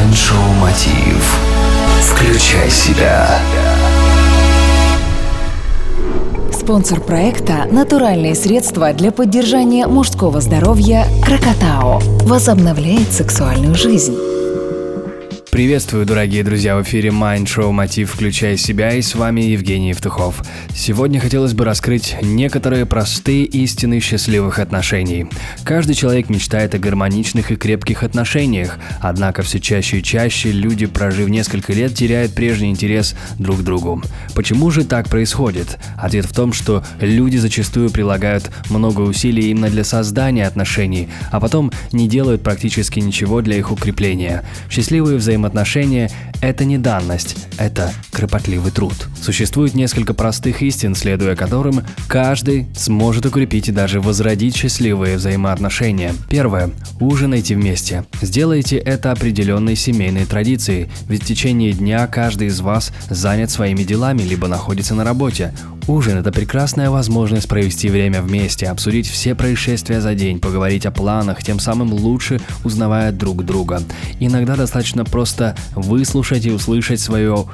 Майншоу Мотив. Включай себя. Спонсор проекта – натуральные средства для поддержания мужского здоровья «Крокотао». Возобновляет сексуальную жизнь. Приветствую, дорогие друзья, в эфире Mind Show Мотив «Включай себя» и с вами Евгений Евтухов. Сегодня хотелось бы раскрыть некоторые простые истины счастливых отношений. Каждый человек мечтает о гармоничных и крепких отношениях, однако все чаще и чаще люди, прожив несколько лет, теряют прежний интерес друг к другу. Почему же так происходит? Ответ в том, что люди зачастую прилагают много усилий именно для создания отношений, а потом не делают практически ничего для их укрепления. Счастливые взаимоотношения взаимоотношения – это не данность, это кропотливый труд. Существует несколько простых истин, следуя которым каждый сможет укрепить и даже возродить счастливые взаимоотношения. Первое. Ужинайте вместе. Сделайте это определенной семейной традицией, ведь в течение дня каждый из вас занят своими делами либо находится на работе. Ужин – это прекрасная возможность провести время вместе, обсудить все происшествия за день, поговорить о планах, тем самым лучше узнавая друг друга. Иногда достаточно просто выслушать и услышать свое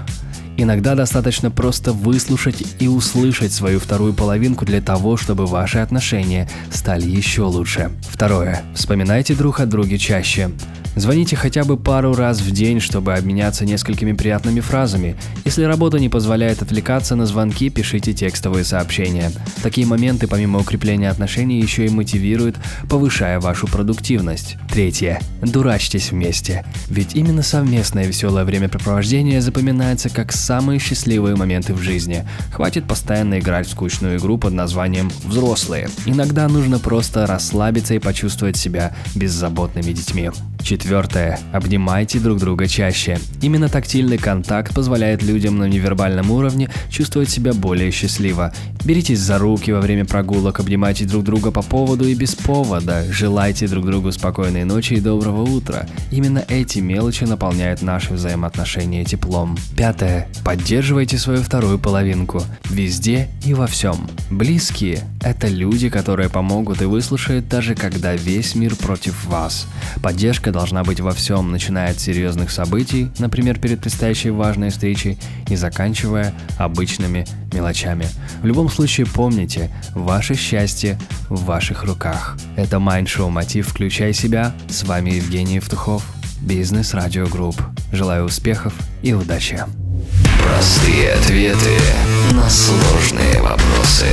Иногда достаточно просто выслушать и услышать свою вторую половинку для того, чтобы ваши отношения стали еще лучше. Второе. Вспоминайте друг о друге чаще. Звоните хотя бы пару раз в день, чтобы обменяться несколькими приятными фразами. Если работа не позволяет отвлекаться на звонки, пишите текстовые сообщения. Такие моменты, помимо укрепления отношений, еще и мотивируют, повышая вашу продуктивность. Третье. Дурачьтесь вместе. Ведь именно совместное веселое времяпрепровождение запоминается как самые счастливые моменты в жизни. Хватит постоянно играть в скучную игру под названием «Взрослые». Иногда нужно просто расслабиться и почувствовать себя беззаботными детьми. Четвертое. Обнимайте друг друга чаще. Именно тактильный контакт позволяет людям на невербальном уровне чувствовать себя более счастливо. Беритесь за руки во время прогулок, обнимайте друг друга по поводу и без повода, желайте друг другу спокойной ночи и доброго утра. Именно эти мелочи наполняют наши взаимоотношения теплом. Пятое. Поддерживайте свою вторую половинку. Везде и во всем. Близкие – это люди, которые помогут и выслушают даже когда весь мир против вас. Поддержка должна быть во всем, начиная от серьезных событий, например, перед предстоящей важной встречей, и заканчивая обычными мелочами. В любом случае помните, ваше счастье в ваших руках. Это шоу Мотив «Включай себя». С вами Евгений Евтухов, Бизнес Радио Групп. Желаю успехов и удачи. Простые ответы на сложные вопросы.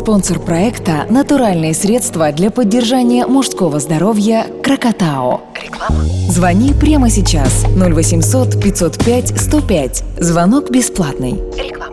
Спонсор проекта – натуральные средства для поддержания мужского здоровья «Крокотао». Реклама. Звони прямо сейчас 0800 505 105. Звонок бесплатный. Реклама.